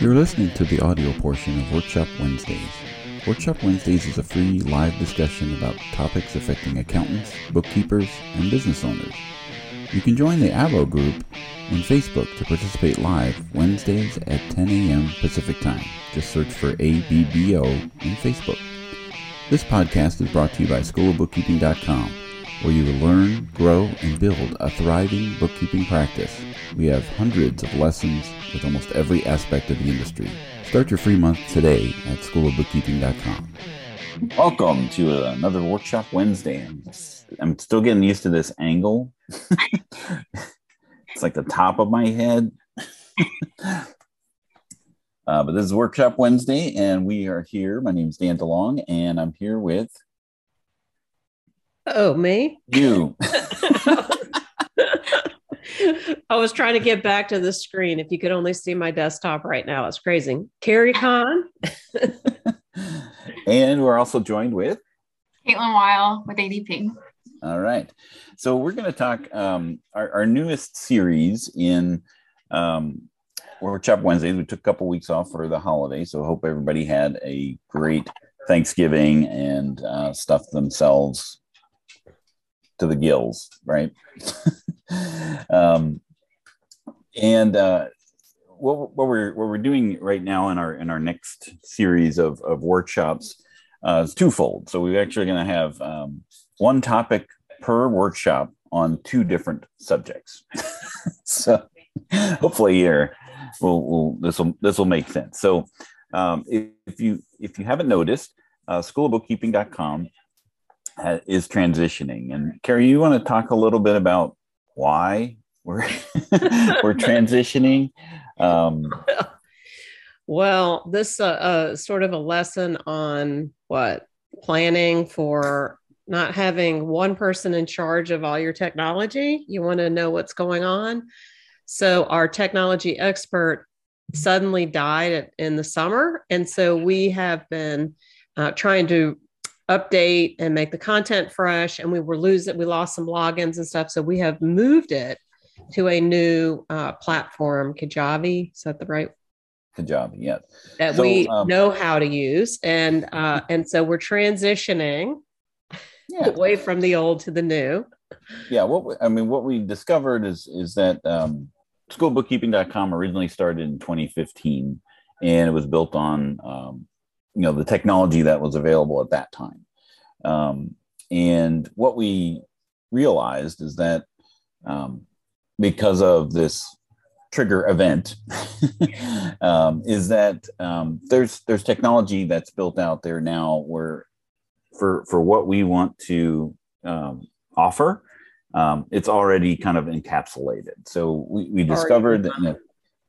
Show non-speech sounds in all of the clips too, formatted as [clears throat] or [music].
You're listening to the audio portion of Workshop Wednesdays. Workshop Wednesdays is a free live discussion about topics affecting accountants, bookkeepers, and business owners. You can join the ABBO group on Facebook to participate live Wednesdays at 10 a.m. Pacific Time. Just search for ABBO in Facebook. This podcast is brought to you by schoolofbookkeeping.com, where you will learn, grow, and build a thriving bookkeeping practice. We have hundreds of lessons with almost every aspect of the industry. Start your free month today at schoolofbookkeeping.com. Welcome to another Workshop Wednesday. I'm still getting used to this angle. [laughs] it's like the top of my head. [laughs] uh, but this is Workshop Wednesday, and we are here. My name is Dan DeLong, and I'm here with Oh, me? you. [laughs] I was trying to get back to the screen. If you could only see my desktop right now, it's crazy. Carrie Con. [laughs] and we're also joined with Caitlin Weil with ADP. All right. So we're going to talk um, our, our newest series in um, Workshop Wednesdays. We took a couple weeks off for the holiday, so hope everybody had a great Thanksgiving and uh, stuffed themselves to the gills, right? [laughs] um, and uh, what, what we're what we're doing right now in our in our next series of of workshops uh, is twofold. So we're actually going to have um, one topic per workshop on two different subjects. [laughs] so hopefully here we'll, we'll this will this will make sense. So um, if, if, you if you haven't noticed, uh, is transitioning. And Carrie, you want to talk a little bit about why we're [laughs] we're transitioning? Um, [laughs] well, this uh, uh, sort of a lesson on what planning for not having one person in charge of all your technology. You want to know what's going on. So, our technology expert suddenly died in the summer. And so, we have been uh, trying to update and make the content fresh. And we were losing, we lost some logins and stuff. So, we have moved it to a new uh, platform, Kajabi. Is that the right Kajabi, yes. That so, we um, know how to use, and uh, [laughs] and so we're transitioning yeah. away from the old to the new. Yeah, what we, I mean, what we discovered is is that um, schoolbookkeeping.com originally started in 2015, and it was built on um, you know the technology that was available at that time. Um, and what we realized is that um, because of this trigger event [laughs] um, is that um, there's there's technology that's built out there now where for for what we want to um, offer um, it's already kind of encapsulated so we, we discovered that you know,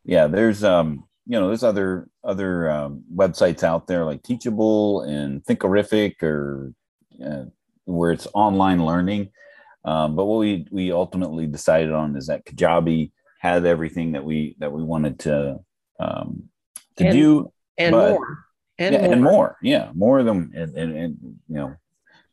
yeah there's um you know there's other other um, websites out there like teachable and thinkerific or uh, where it's online learning um, but what we we ultimately decided on is that kajabi had everything that we that we wanted to um, to and, do and but, more and, yeah, more. and more yeah more than and, and, and you know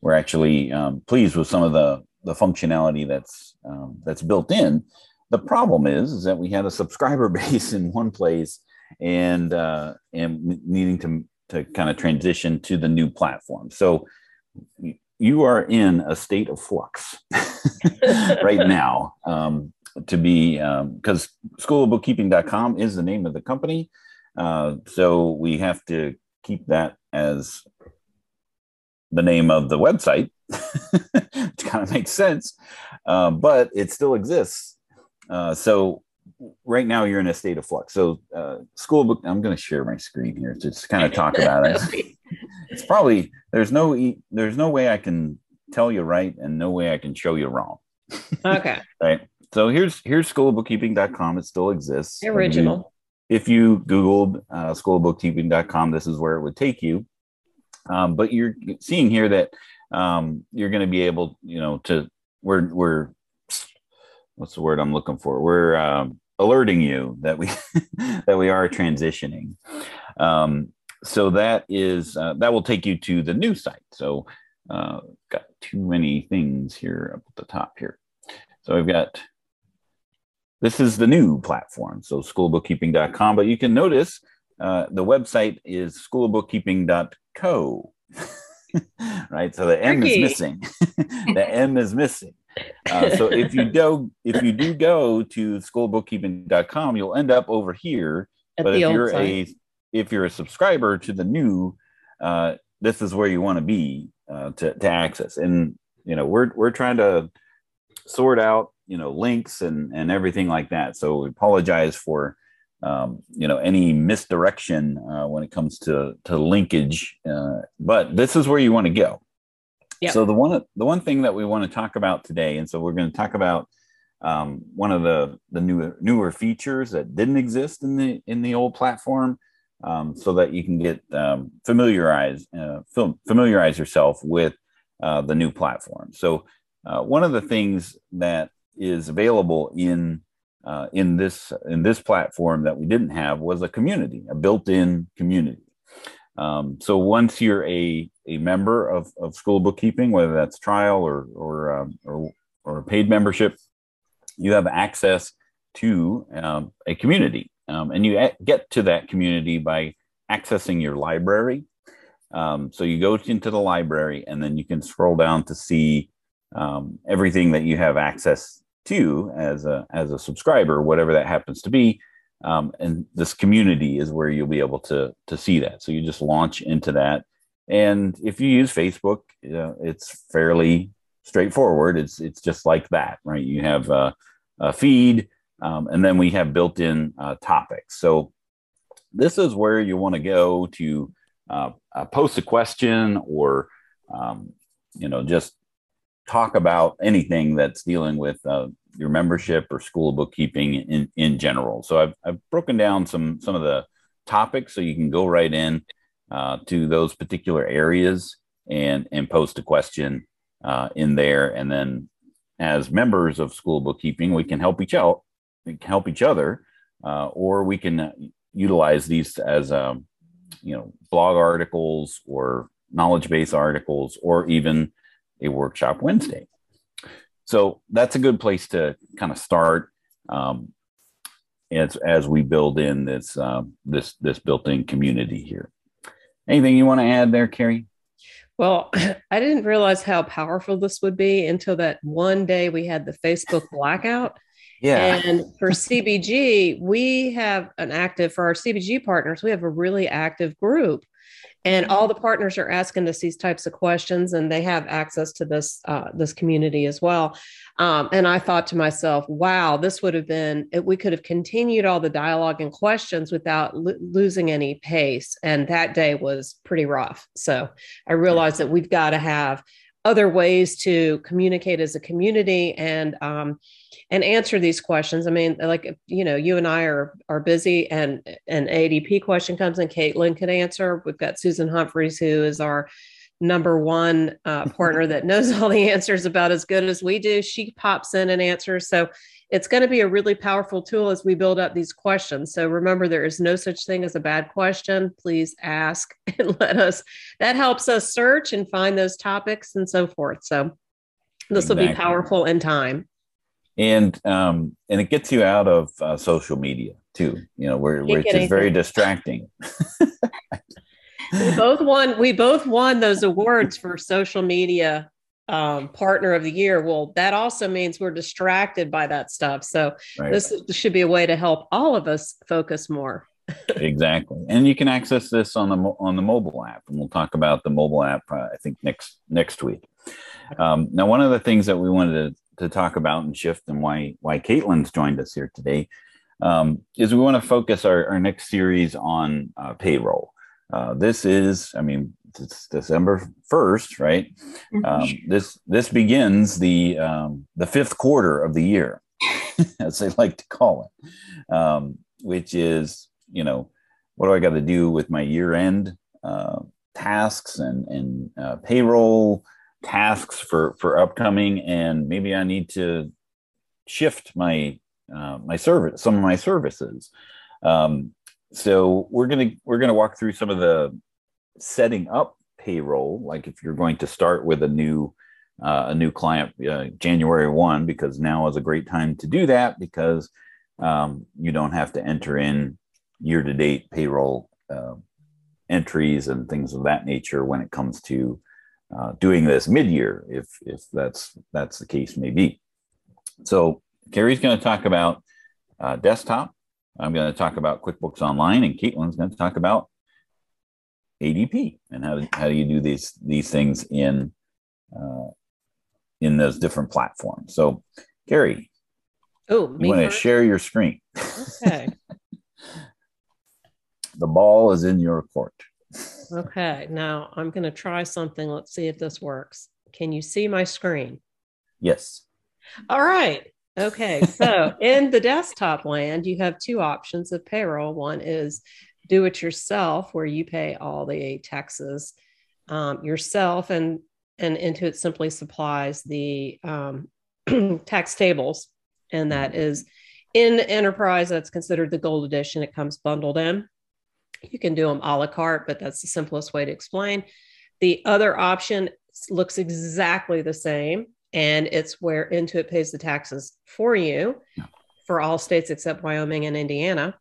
we're actually um, pleased with some of the the functionality that's um, that's built in the problem is is that we had a subscriber [laughs] base in one place and uh, and needing to to kind of transition to the new platform so you are in a state of flux [laughs] right now um, to be because um, is the name of the company. Uh, so we have to keep that as the name of the website, which kind of makes sense, uh, but it still exists. Uh, so right now you're in a state of flux. So uh, school book, I'm going to share my screen here to just kind of talk about it. [laughs] it's probably there's no there's no way I can tell you right and no way I can show you wrong. Okay. [laughs] right. So here's here's schoolofbookkeeping.com. It still exists. Original. If you, if you Googled uh, schoolofbookkeeping.com, this is where it would take you. Um, but you're seeing here that um, you're going to be able, you know, to we're we're what's the word I'm looking for? We're um, alerting you that we [laughs] that we are transitioning. Um, so that is uh, that will take you to the new site. So uh, got too many things here up at the top here. So I've got this is the new platform, so schoolbookkeeping.com. But you can notice uh, the website is schoolbookkeeping.co. [laughs] right, so the M is missing. [laughs] the M is missing. Uh, so if you [laughs] do if you do go to schoolbookkeeping.com, you'll end up over here. At but if you're site. a if you're a subscriber to the new, uh, this is where you want to be uh, to to access. And you know, we're we're trying to sort out you know links and and everything like that. So we apologize for um, you know any misdirection uh, when it comes to to linkage, uh, but this is where you want to go. Yep. So the one the one thing that we want to talk about today, and so we're going to talk about um, one of the the newer newer features that didn't exist in the in the old platform, um, so that you can get um, familiarize uh, familiarize yourself with uh, the new platform. So uh, one of the things that is available in uh, in this in this platform that we didn't have was a community, a built-in community. Um, so once you're a, a member of, of school bookkeeping, whether that's trial or or, um, or, or a paid membership, you have access to um, a community, um, and you get to that community by accessing your library. Um, so you go into the library, and then you can scroll down to see um, everything that you have access to as a as a subscriber, whatever that happens to be. Um, and this community is where you'll be able to to see that. So you just launch into that, and if you use Facebook, you know, it's fairly straightforward. It's it's just like that, right? You have a, a feed, um, and then we have built-in uh, topics. So this is where you want to go to uh, uh, post a question or um, you know just talk about anything that's dealing with uh, your membership or school bookkeeping in, in general. So I've, I've broken down some some of the topics so you can go right in uh, to those particular areas and and post a question uh, in there, and then as members of school bookkeeping, we can help each out, help each other, uh, or we can utilize these as um, you know blog articles or knowledge base articles or even a workshop Wednesday. So that's a good place to kind of start um, as as we build in this um, this this built-in community here. Anything you want to add there, Carrie? Well, [clears throat] I didn't realize how powerful this would be until that one day we had the Facebook blackout. Yeah. And for [laughs] CBG, we have an active, for our CBG partners, we have a really active group and all the partners are asking us these types of questions and they have access to this uh, this community as well. Um, and i thought to myself wow this would have been we could have continued all the dialogue and questions without lo- losing any pace. And that day was pretty rough. So i realized that we've got to have other ways to communicate as a community and um, and answer these questions. I mean, like you know, you and I are are busy, and an ADP question comes in, Caitlin could answer. We've got Susan Humphreys, who is our number one uh, [laughs] partner that knows all the answers about as good as we do. She pops in and answers. So it's going to be a really powerful tool as we build up these questions. So remember, there is no such thing as a bad question. Please ask [laughs] and let us. That helps us search and find those topics and so forth. So this exactly. will be powerful in time and um, and it gets you out of uh, social media too. You know, where which is very distracting. [laughs] we both won. We both won those awards for social media um, partner of the year. Well, that also means we're distracted by that stuff. So right. this should be a way to help all of us focus more. [laughs] exactly, and you can access this on the on the mobile app, and we'll talk about the mobile app. Uh, I think next next week. Um, now, one of the things that we wanted to to talk about and shift and why why Caitlin's joined us here today um, is we want to focus our, our next series on uh, payroll. Uh, this is, I mean, it's December first, right? Mm-hmm. Um, this this begins the um, the fifth quarter of the year, [laughs] as they like to call it, um, which is you know what do I got to do with my year end uh, tasks and and uh, payroll tasks for for upcoming and maybe i need to shift my uh, my service some of my services um, so we're gonna we're gonna walk through some of the setting up payroll like if you're going to start with a new uh, a new client uh, january 1 because now is a great time to do that because Um, you don't have to enter in year to date payroll uh, entries and things of that nature when it comes to uh, doing this mid year, if if that's that's the case maybe. So Carrie's going to talk about uh, desktop. I'm going to talk about QuickBooks Online, and Caitlin's going to talk about ADP and how, how do you do these these things in uh, in those different platforms. So, Carrie, oh, you want to share your screen? Okay. [laughs] [laughs] the ball is in your court. Okay. Now I'm going to try something. Let's see if this works. Can you see my screen? Yes. All right. Okay. So in the desktop land, you have two options of payroll. One is do it yourself, where you pay all the taxes um, yourself, and and Intuit simply supplies the um, [clears throat] tax tables, and that is in enterprise. That's considered the gold edition. It comes bundled in. You can do them a la carte, but that's the simplest way to explain. The other option looks exactly the same and it's where Intuit pays the taxes for you for all states except Wyoming and Indiana.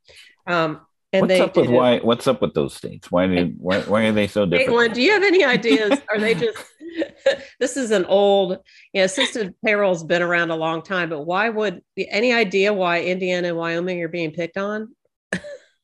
Um, and what's up with why? What's up with those states? Why did why, why are they so different? Caitlin, do you have any ideas? Are they [laughs] just? [laughs] this is an old, you know, assisted payroll's been around a long time, but why would any idea why Indiana and Wyoming are being picked on?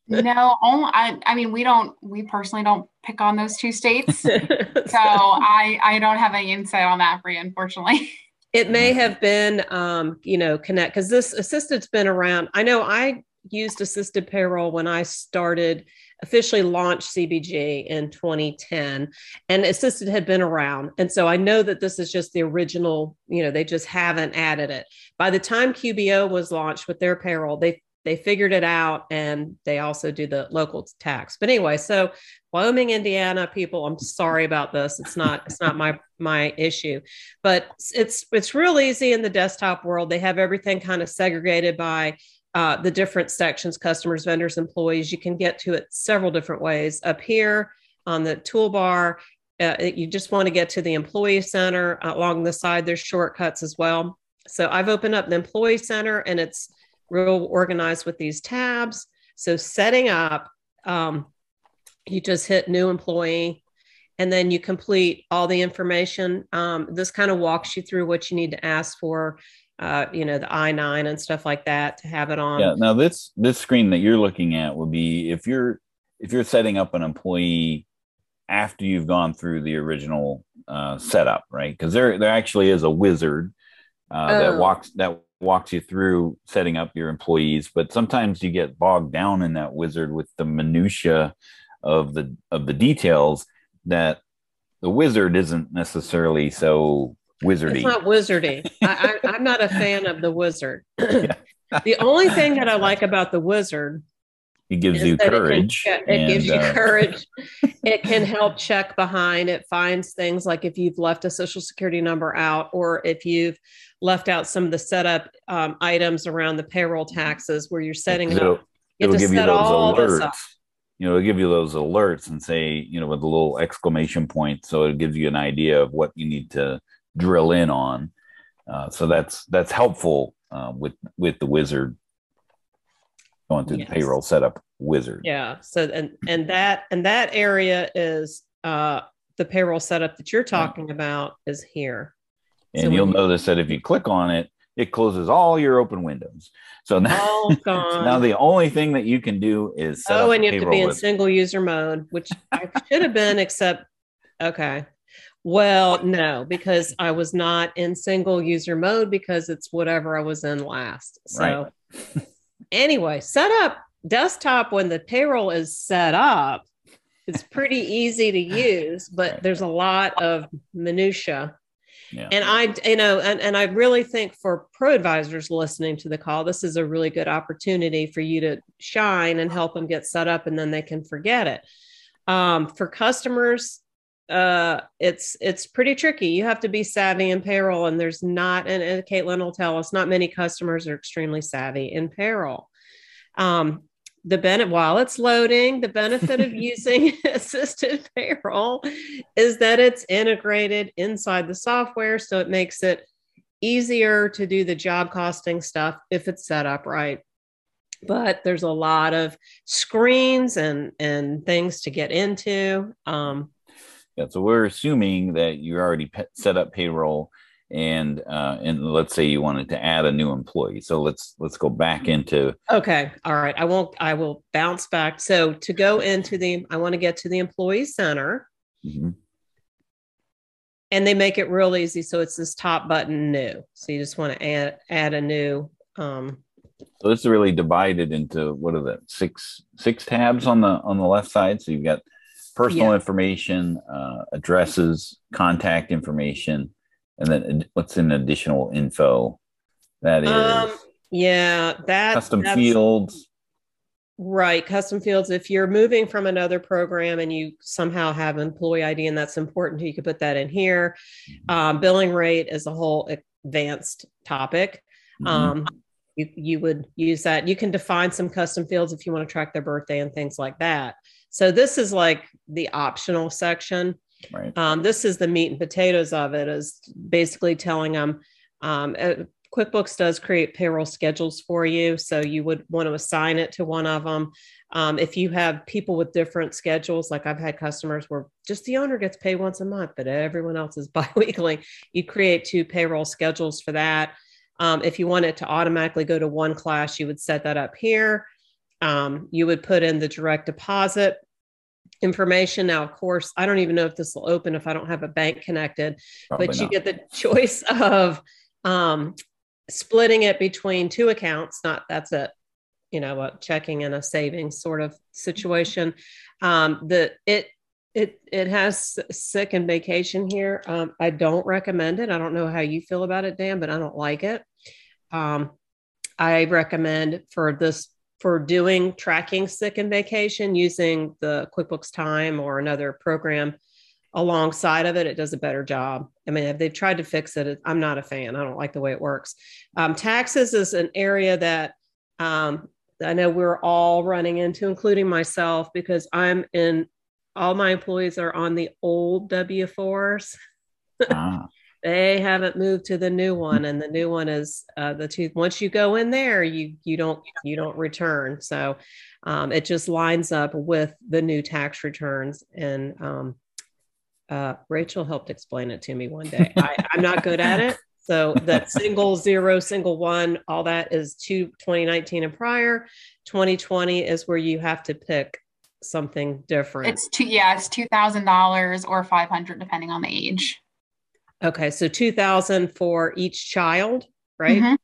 No, only, I, I mean, we don't, we personally don't pick on those two states. [laughs] so I, I don't have any insight on that for you, unfortunately. It may have been, um, you know, connect because this assisted's been around. I know I used assisted payroll when I started officially launched CBG in 2010 and assisted had been around and so I know that this is just the original you know they just haven't added it by the time QBO was launched with their payroll they they figured it out and they also do the local tax. But anyway so wyoming indiana people i'm sorry about this. It's not it's not my my issue. But it's it's real easy in the desktop world. They have everything kind of segregated by uh, the different sections customers vendors employees. You can get to it several different ways. Up here on the toolbar uh, you just want to get to the employee center. Along the side there's shortcuts as well. So i've opened up the employee center and it's real organized with these tabs. So setting up, um, you just hit new employee and then you complete all the information. Um, this kind of walks you through what you need to ask for, uh, you know, the I-9 and stuff like that to have it on. Yeah. Now this, this screen that you're looking at will be, if you're, if you're setting up an employee after you've gone through the original uh, setup, right? Because there, there actually is a wizard uh, oh. that walks that walks you through setting up your employees but sometimes you get bogged down in that wizard with the minutia of the of the details that the wizard isn't necessarily so wizardy it's not wizardy I, I, i'm not a fan of the wizard [laughs] [clears throat] the only thing that i like about the wizard it gives you courage. It, can, it and, gives you uh, courage. [laughs] it can help check behind. It finds things like if you've left a social security number out, or if you've left out some of the setup um, items around the payroll taxes where you're setting it'll, up. You it'll give you those alerts. You know, it'll give you those alerts and say, you know, with a little exclamation point, so it gives you an idea of what you need to drill in on. Uh, so that's that's helpful uh, with with the wizard going through yes. the payroll setup wizard. Yeah. So and and that and that area is uh the payroll setup that you're talking about is here. And so you'll notice that if you click on it, it closes all your open windows. So now, oh, [laughs] now the only thing that you can do is oh, and you have to be in single user mode, which I should have been, except okay. Well, no, because I was not in single user mode because it's whatever I was in last. So right. [laughs] anyway, set up desktop when the payroll is set up. It's pretty easy to [laughs] use, but there's a lot of minutia. And I, you know, and, and I really think for pro advisors listening to the call, this is a really good opportunity for you to shine and help them get set up and then they can forget it. Um, for customers, uh, it's it's pretty tricky. You have to be savvy in payroll, and there's not, and, and Caitlin will tell us, not many customers are extremely savvy in payroll. Um, the benefit while it's loading, the benefit of [laughs] using [laughs] assisted payroll is that it's integrated inside the software, so it makes it easier to do the job costing stuff if it's set up right. but there's a lot of screens and and things to get into. Um, yeah, so we're assuming that you already set up payroll, and uh, and let's say you wanted to add a new employee. So let's let's go back into. Okay, all right. I won't. I will bounce back. So to go into the, I want to get to the employee center. Mm-hmm. And they make it real easy. So it's this top button new. So you just want to add add a new um, so this is really divided into what are the six six tabs on the on the left side. So you've got personal yeah. information, uh, addresses, contact information, and then what's an additional info. That is um, yeah, that custom fields. Right, custom fields. If you're moving from another program and you somehow have employee ID and that's important, you could put that in here. Mm-hmm. Um, billing rate is a whole advanced topic. Mm-hmm. Um, you, you would use that. You can define some custom fields if you want to track their birthday and things like that. So this is like the optional section. Right. Um, this is the meat and potatoes of it is basically telling them um, uh, QuickBooks does create payroll schedules for you. So you would want to assign it to one of them. Um, if you have people with different schedules, like I've had customers where just the owner gets paid once a month, but everyone else is [laughs] biweekly, you create two payroll schedules for that. Um, if you want it to automatically go to one class, you would set that up here. Um, you would put in the direct deposit information. Now, of course, I don't even know if this will open if I don't have a bank connected, Probably but you not. get the [laughs] choice of um, splitting it between two accounts. Not that's a you know a checking and a savings sort of situation. Um, the it it it has sick and vacation here. Um, I don't recommend it. I don't know how you feel about it, Dan, but I don't like it. Um, I recommend for this for doing tracking sick and vacation using the QuickBooks Time or another program alongside of it. It does a better job. I mean, they've tried to fix it, I'm not a fan. I don't like the way it works. Um, taxes is an area that um, I know we're all running into, including myself, because I'm in all my employees are on the old W4s. Ah. They haven't moved to the new one, and the new one is uh, the two. Once you go in there, you you don't you don't return. So um, it just lines up with the new tax returns. And um, uh, Rachel helped explain it to me one day. I, I'm not good at it. So that single zero, single one, all that is to 2019 and prior. 2020 is where you have to pick something different. It's two, yeah, it's two thousand dollars or five hundred, depending on the age. Okay, so two thousand for each child, right? Mm-hmm.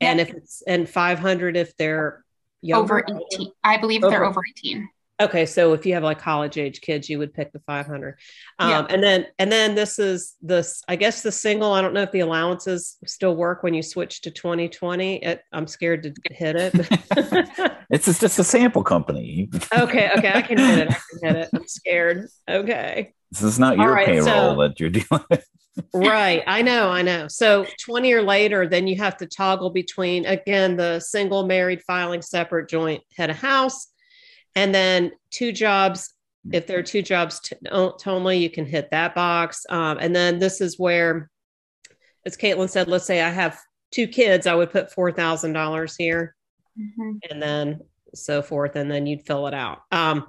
And yep. if it's and five hundred if they're younger, over eighteen. I believe over, they're over eighteen. Okay, so if you have like college age kids, you would pick the 500. Um, yeah. And then, and then this is this. I guess the single. I don't know if the allowances still work when you switch to 2020. It, I'm scared to hit it. [laughs] it's just, just a sample company. okay, okay, I can hit it. I can hit it. I'm [laughs] scared. Okay. This is not your right, payroll so, that you're dealing with. right, I know, I know. So 20 or later, then you have to toggle between again the single, married, filing separate, joint, head of house and then two jobs, if there are two jobs t- only, you can hit that box. Um, and then this is where, as Caitlin said, let's say I have two kids, I would put $4,000 here mm-hmm. and then so forth. And then you'd fill it out. Um,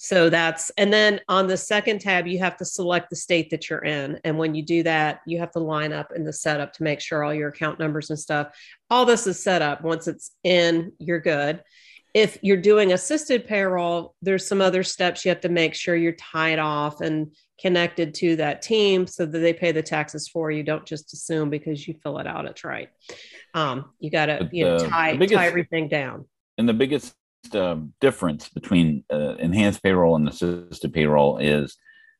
so that's, and then on the second tab, you have to select the state that you're in. And when you do that, you have to line up in the setup to make sure all your account numbers and stuff, all this is set up. Once it's in, you're good if you're doing assisted payroll, there's some other steps you have to make sure you're tied off and connected to that team so that they pay the taxes for you. Don't just assume because you fill it out, it's right. Um, you got to you know tie, biggest, tie everything down. And the biggest um, difference between uh, enhanced payroll and assisted payroll is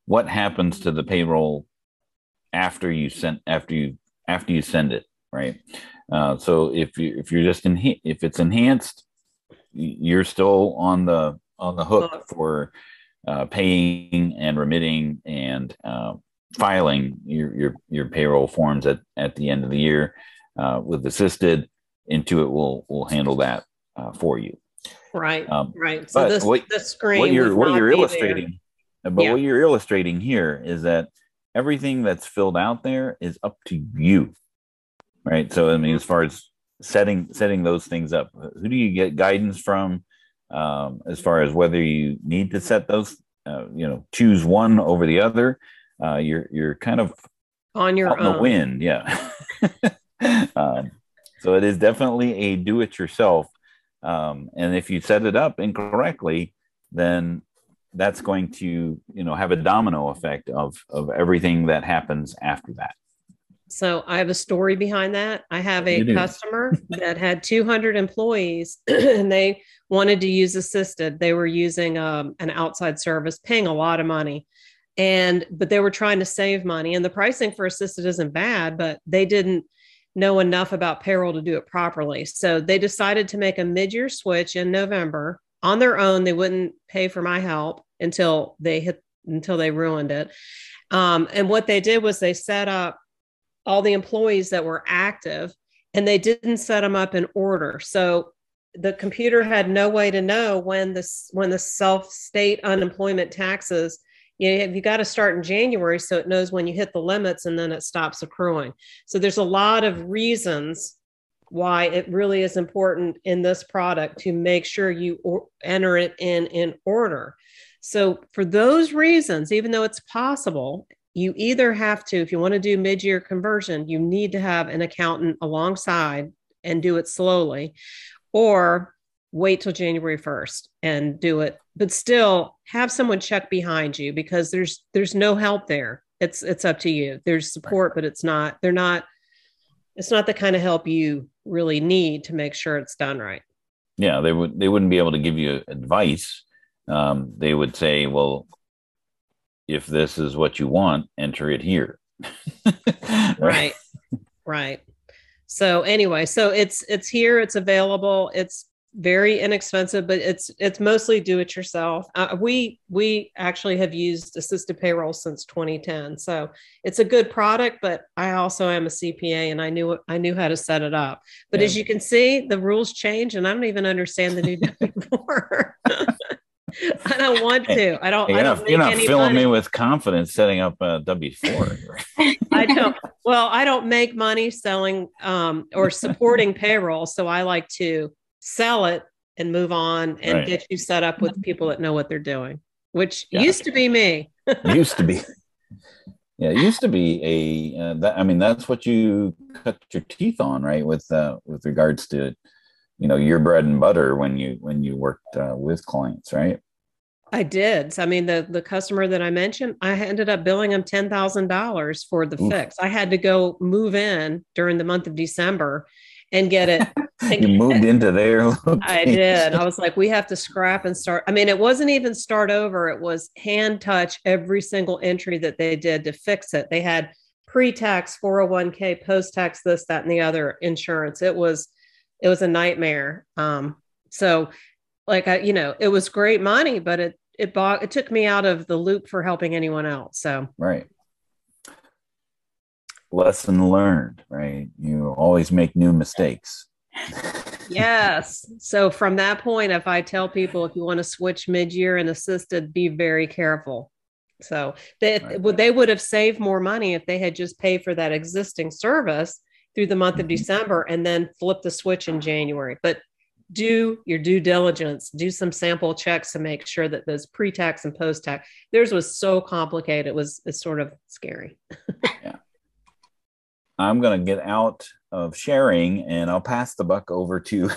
what happens to the payroll after you send after you after you send it, right? Uh, so if you if you're just in if it's enhanced you're still on the on the hook for uh, paying and remitting and uh, filing your, your your payroll forms at, at the end of the year uh, with assisted. Intuit will will handle that uh, for you. Right um, right. So this what, the screen what you're what you're illustrating there. but yeah. what you're illustrating here is that everything that's filled out there is up to you right? So i mean as far as setting setting those things up. Who do you get guidance from um, as far as whether you need to set those? Uh, you know, choose one over the other. Uh, you're you're kind of on your own. the wind, yeah. [laughs] um, so it is definitely a do-it-yourself, um, and if you set it up incorrectly, then that's going to you know have a domino effect of of everything that happens after that. So I have a story behind that. I have a customer [laughs] that had 200 employees [clears throat] and they wanted to use assisted. They were using um, an outside service, paying a lot of money. And, but they were trying to save money. And the pricing for assisted isn't bad, but they didn't know enough about payroll to do it properly. So they decided to make a mid year switch in November on their own. They wouldn't pay for my help until they hit, until they ruined it. Um, and what they did was they set up all the employees that were active and they didn't set them up in order. So the computer had no way to know when this when the self state unemployment taxes you know, you got to start in January so it knows when you hit the limits and then it stops accruing. So there's a lot of reasons why it really is important in this product to make sure you or, enter it in in order. So for those reasons, even though it's possible, you either have to, if you want to do mid year conversion, you need to have an accountant alongside and do it slowly, or wait till January 1st and do it but still have someone check behind you because there's there's no help there. It's it's up to you. There's support but it's not they're not it's not the kind of help you really need to make sure it's done right. Yeah they would they wouldn't be able to give you advice. Um, they would say well if this is what you want, enter it here. [laughs] right. Right. So anyway, so it's it's here, it's available, it's very inexpensive, but it's it's mostly do it yourself. Uh, we we actually have used assisted payroll since 2010, so it's a good product. But I also am a CPA, and I knew I knew how to set it up. But yeah. as you can see, the rules change, and I don't even understand the new [laughs] W4. [laughs] I don't want to. I don't. You're I don't not, you're not filling money. me with confidence setting up a W four. [laughs] I don't. Well, I don't make money selling um, or supporting payroll, so I like to sell it and move on and right. get you set up with people that know what they're doing, which yeah. used to be me. [laughs] used to be. Yeah, it used to be a. Uh, that, I mean, that's what you cut your teeth on, right? With uh, with regards to you know your bread and butter when you when you worked uh, with clients right? I did. So i mean the the customer that i mentioned i ended up billing him $10000 for the Oof. fix. I had to go move in during the month of december and get it [laughs] you moved into there [laughs] i did. I was like we have to scrap and start. I mean it wasn't even start over. It was hand touch every single entry that they did to fix it. They had pre-tax 401k post-tax this that and the other insurance. It was it was a nightmare. Um, so like I, you know, it was great money, but it it bought it took me out of the loop for helping anyone else. So right. Lesson learned, right? You always make new mistakes. [laughs] yes. So from that point, if I tell people if you want to switch mid-year and assisted, be very careful. So they right. they would have saved more money if they had just paid for that existing service through the month of mm-hmm. December and then flip the switch in January. But do your due diligence, do some sample checks to make sure that those pre tax and post tax, theirs was so complicated. It was it's sort of scary. [laughs] yeah. I'm going to get out of sharing and I'll pass the buck over to.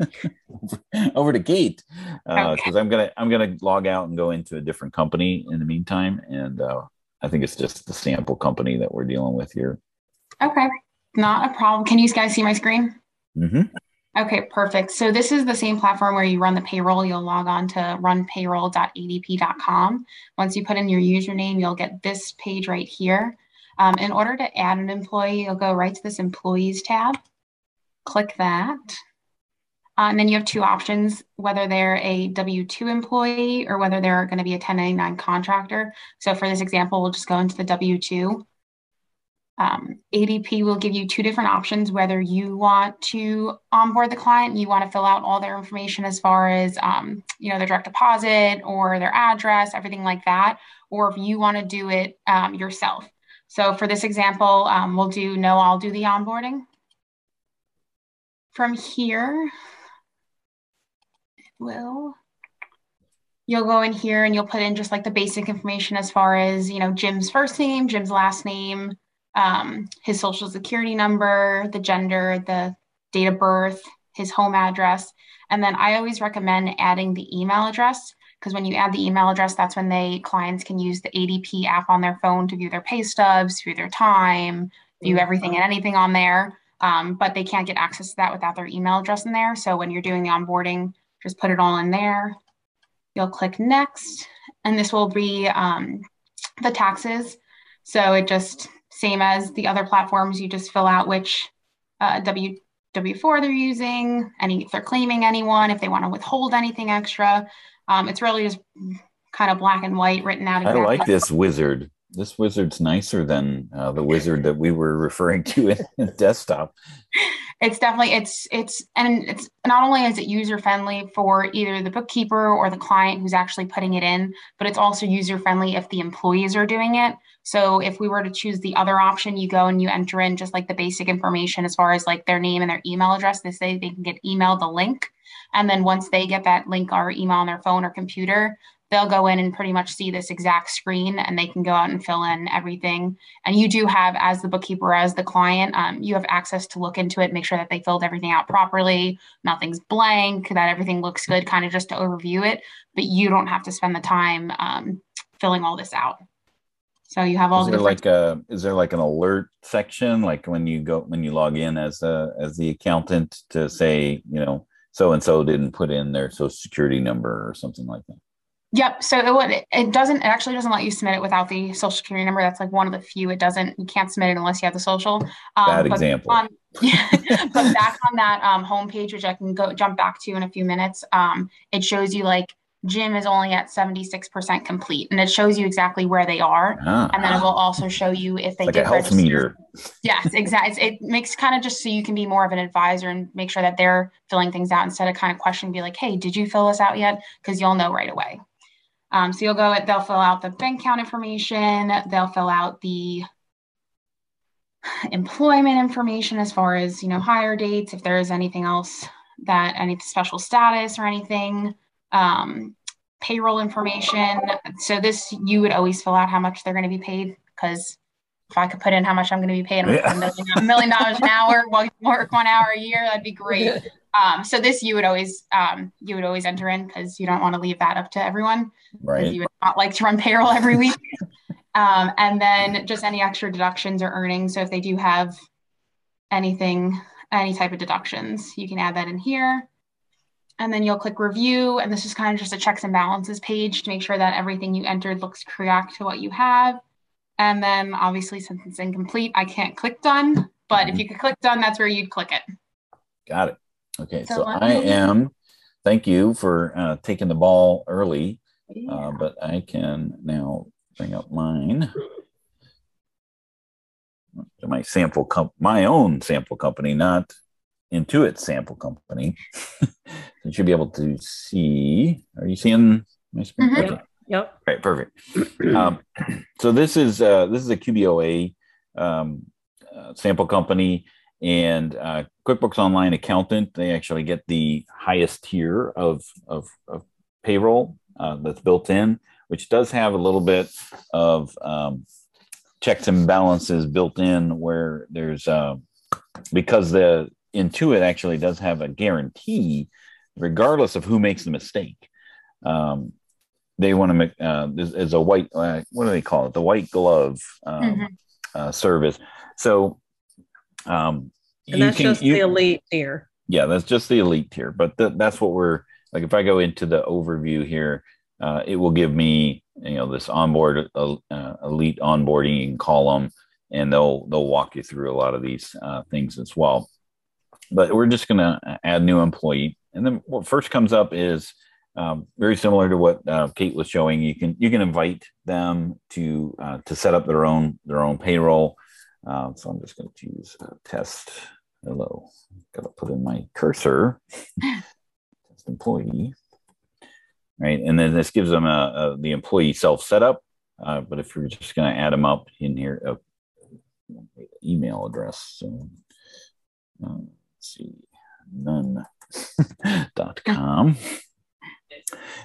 [laughs] over to Kate because uh, okay. I'm gonna I'm gonna log out and go into a different company in the meantime, and uh, I think it's just the sample company that we're dealing with here. Okay. Not a problem. Can you guys see my screen? Mm-hmm. Okay, perfect. So this is the same platform where you run the payroll. You'll log on to runpayroll.adp.com. Once you put in your username, you'll get this page right here. Um, in order to add an employee, you'll go right to this employees tab, click that. Uh, and then you have two options, whether they're a W-2 employee or whether they're going to be a 1099 contractor. So for this example, we'll just go into the W-2 um, ADP will give you two different options whether you want to onboard the client, you want to fill out all their information as far as um, you know their direct deposit or their address, everything like that, or if you want to do it um, yourself. So for this example, um, we'll do no, I'll do the onboarding. from here, it will you'll go in here and you'll put in just like the basic information as far as you know Jim's first name, Jim's last name, um, his social security number, the gender, the date of birth, his home address, and then I always recommend adding the email address because when you add the email address, that's when they clients can use the ADP app on their phone to view their pay stubs, view their time, view mm-hmm. everything and anything on there. Um, but they can't get access to that without their email address in there. So when you're doing the onboarding, just put it all in there. You'll click next, and this will be um, the taxes. So it just same as the other platforms, you just fill out which uh, W W4 they're using, any if they're claiming anyone, if they want to withhold anything extra. Um, it's really just kind of black and white written out. Exactly. I like this wizard. This wizard's nicer than uh, the wizard that we were [laughs] referring to in, in desktop it's definitely it's it's and it's not only is it user friendly for either the bookkeeper or the client who's actually putting it in but it's also user friendly if the employees are doing it so if we were to choose the other option you go and you enter in just like the basic information as far as like their name and their email address they say they can get emailed the link and then once they get that link or email on their phone or computer they'll go in and pretty much see this exact screen and they can go out and fill in everything. And you do have, as the bookkeeper, as the client, um, you have access to look into it, make sure that they filled everything out properly, nothing's blank, that everything looks good, kind of just to overview it. But you don't have to spend the time um, filling all this out. So you have all. Is there like a is there like an alert section, like when you go when you log in as a as the accountant to say you know so and so didn't put in their social security number or something like that? Yep. So it would it doesn't it actually doesn't let you submit it without the social security number. That's like one of the few it doesn't you can't submit it unless you have the social. Um, Bad example. On, [laughs] but [laughs] back on that um, homepage, which I can go jump back to in a few minutes, um, it shows you like Jim is only at 76% complete and it shows you exactly where they are. Ah. And then it will also show you if they like did a health register. meter. Yes, exactly. It makes kind of just so you can be more of an advisor and make sure that they're filling things out instead of kind of questioning, be like, hey, did you fill this out yet? Because you'll know right away. Um, so you'll go, they'll fill out the bank account information, they'll fill out the employment information as far as, you know, hire dates, if there is anything else that any special status or anything, um, payroll information. So this, you would always fill out how much they're going to be paid because if I could put in how much I'm going to be paid, yeah. a million dollars an hour, [laughs] while you work one hour a year, that'd be great. Um, so this you would always um, you would always enter in because you don't want to leave that up to everyone. Right. You would not like to run payroll every week. [laughs] um, and then just any extra deductions or earnings. So if they do have anything, any type of deductions, you can add that in here. And then you'll click review. And this is kind of just a checks and balances page to make sure that everything you entered looks correct to what you have. And then obviously since it's incomplete, I can't click done. But if mm-hmm. you could click done, that's where you'd click it. Got it. Okay, so, so I am. Thank you for uh, taking the ball early, yeah. uh, but I can now bring up mine. My sample comp, my own sample company, not Intuit sample company. [laughs] you should be able to see. Are you seeing my screen? Mm-hmm. Okay. Yep. Right. Perfect. [clears throat] Um, so this is uh, this is a QBOA um, uh, sample company and uh, QuickBooks Online Accountant, they actually get the highest tier of, of, of payroll uh, that's built in, which does have a little bit of um, checks and balances built in where there's, uh, because the Intuit actually does have a guarantee, regardless of who makes the mistake. Um, they want to make uh, as a white uh, what do they call it the white glove um, mm-hmm. uh, service so um, and that's can, just you, the elite tier. Yeah, that's just the elite tier. But th- that's what we're like. If I go into the overview here, uh, it will give me you know this onboard uh, uh, elite onboarding column, and they'll they'll walk you through a lot of these uh, things as well. But we're just going to add new employee, and then what first comes up is um, very similar to what uh, Kate was showing. You can you can invite them to uh, to set up their own their own payroll. Uh, so I'm just going to use test. Hello. Got to put in my cursor. [laughs] test employee. Right. And then this gives them a, a the employee self setup. Uh, but if you're just going to add them up in here, uh, email address. So uh, let's see. none.com. and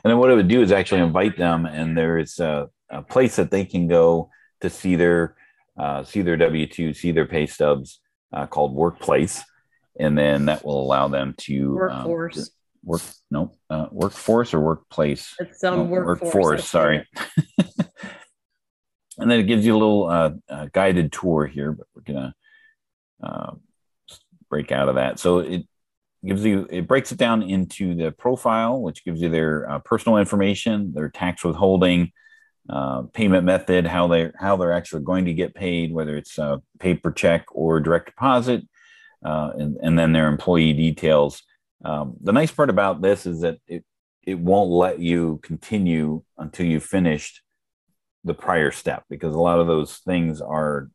then what it would do is actually invite them, and there is a, a place that they can go to see their uh, see their W two, see their pay stubs uh, called Workplace, and then that will allow them to workforce. Um, to work no uh, workforce or workplace. It's some no, workforce. workforce sorry. [laughs] and then it gives you a little uh, uh, guided tour here, but we're gonna uh, break out of that. So it gives you it breaks it down into the profile, which gives you their uh, personal information, their tax withholding, uh, payment method, how they how they're actually going to get paid, whether it's a paper check or direct deposit, uh, and and then their employee details. Um, the nice part about this is that it it won't let you continue until you've finished the prior step because a lot of those things are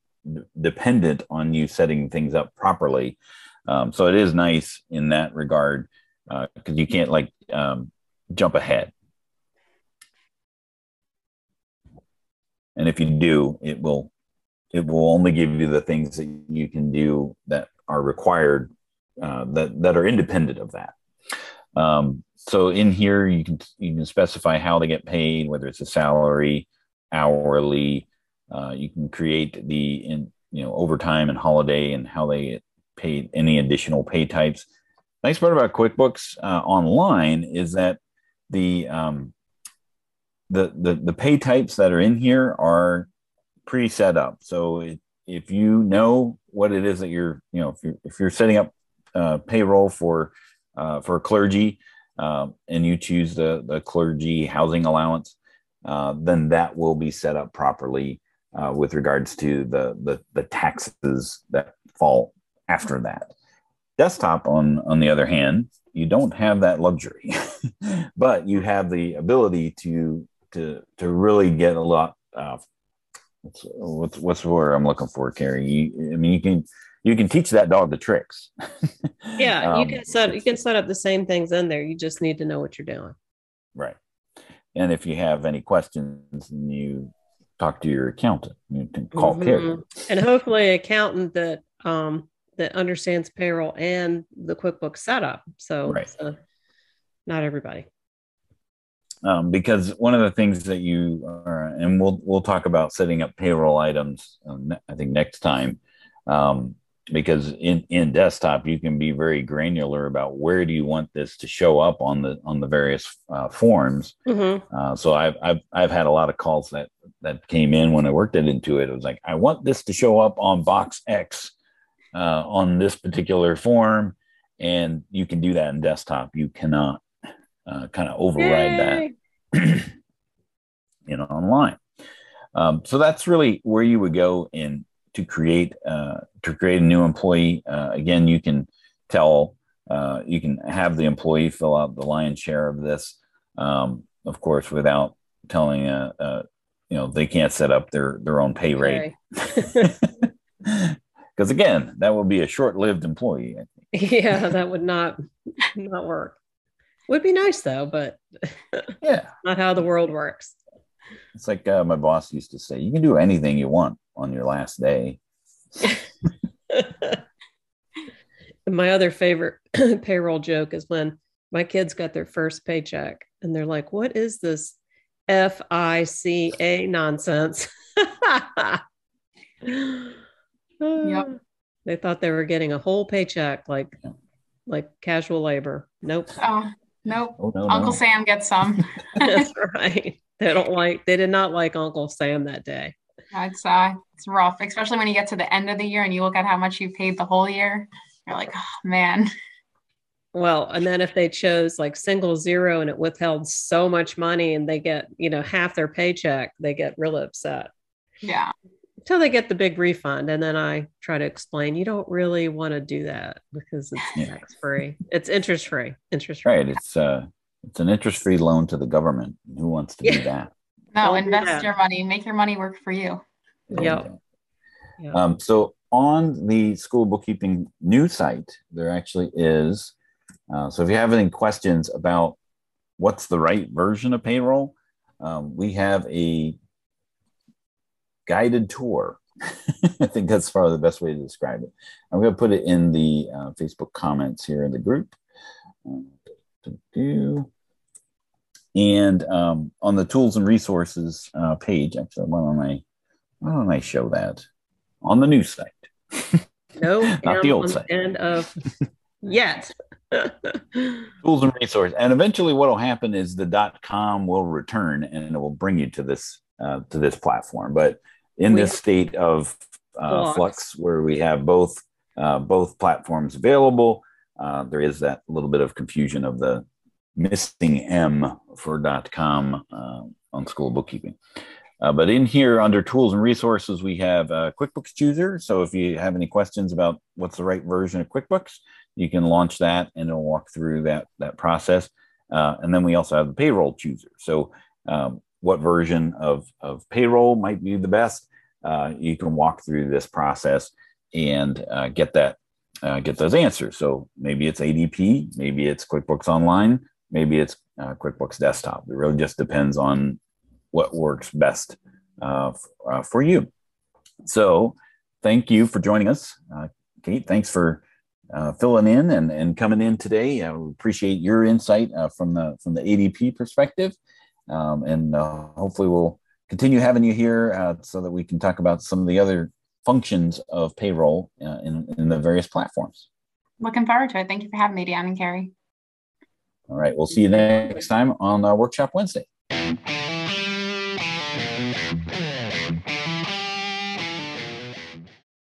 dependent on you setting things up properly. Um, so it is nice in that regard because uh, you can't like um, jump ahead. And if you do, it will it will only give you the things that you can do that are required uh, that that are independent of that. Um, so in here you can you can specify how they get paid, whether it's a salary, hourly. Uh, you can create the in you know overtime and holiday and how they paid any additional pay types. Nice part about QuickBooks uh, Online is that the um, the, the the pay types that are in here are pre-set up. So it, if you know what it is that you're, you know, if you're if you're setting up uh, payroll for uh, for clergy, uh, and you choose the the clergy housing allowance, uh, then that will be set up properly uh, with regards to the, the the taxes that fall after that. Desktop, on on the other hand, you don't have that luxury, [laughs] but you have the ability to to to really get a lot. Uh, what's, what's what's the word I'm looking for, Carrie? You, I mean, you can you can teach that dog the tricks. [laughs] yeah, um, you can set you can set up the same things in there. You just need to know what you're doing. Right. And if you have any questions, and you talk to your accountant. You can call mm-hmm. Carrie. And hopefully, accountant that um, that understands payroll and the QuickBooks setup. So, right. so not everybody. Um, because one of the things that you are, and we'll we'll talk about setting up payroll items. Um, I think next time. Um, because in in desktop you can be very granular about where do you want this to show up on the on the various uh, forms mm-hmm. uh, so I've, I've i've had a lot of calls that that came in when i worked it Intuit it It was like i want this to show up on box x uh, on this particular form and you can do that in desktop you cannot uh, kind of override Yay. that you know online um, so that's really where you would go in to create uh, to create a new employee. Uh, again, you can tell uh, you can have the employee fill out the lion's share of this, um, of course, without telling a, uh, uh, you know they can't set up their their own pay rate. Because [laughs] again, that would be a short-lived employee. [laughs] Yeah, that would not not work. Would be nice though, but yeah, [laughs] not how the world works. It's like uh, my boss used to say, "You can do anything you want on your last day." [laughs] my other favorite [clears throat] payroll joke is when my kids got their first paycheck and they're like, "What is this FICA nonsense?" [laughs] yep. They thought they were getting a whole paycheck, like like casual labor. Nope. Oh, nope. Oh, no, Uncle no. Sam gets some. [laughs] That's right. They don't like. They did not like Uncle Sam that day. It's uh, it's rough, especially when you get to the end of the year and you look at how much you paid the whole year. You're like, oh man. Well, and then if they chose like single zero and it withheld so much money and they get, you know, half their paycheck, they get really upset. Yeah. Until they get the big refund. And then I try to explain you don't really want to do that because it's yeah. tax free. It's interest free. Interest free. Right. It's uh it's an interest free loan to the government. Who wants to yeah. [laughs] do that? No, invest your money, make your money work for you. Yeah. Um, so on the school bookkeeping new site, there actually is. Uh, so if you have any questions about what's the right version of payroll, um, we have a guided tour [laughs] I think that's probably the best way to describe it. I'm going to put it in the uh, Facebook comments here in the group. And um, on the tools and resources uh, page, actually, why don't I why don't I show that on the new site? No, [laughs] Not the old site. End of yet. [laughs] tools and resources, and eventually, what will happen is the dot .com will return, and it will bring you to this uh, to this platform. But in we this state of uh, flux, where we have both uh, both platforms available, uh, there is that little bit of confusion of the missing M for .com uh, on school bookkeeping. Uh, but in here under tools and resources, we have a QuickBooks Chooser. So if you have any questions about what's the right version of QuickBooks, you can launch that and it'll walk through that, that process. Uh, and then we also have the payroll chooser. So um, what version of, of payroll might be the best? Uh, you can walk through this process and uh, get that uh, get those answers. So maybe it's ADP, maybe it's QuickBooks Online, maybe it's uh, QuickBooks Desktop. It really just depends on what works best uh, f- uh, for you. So, thank you for joining us, uh, Kate. Thanks for uh, filling in and, and coming in today. I appreciate your insight from the from the ADP perspective, um, and hopefully we'll continue having you here so that we can talk about some of the other functions of payroll in, in the various platforms. Looking forward to it. Thank you for having me, Dan and Carrie. All right. We'll see you next time on uh, Workshop Wednesday.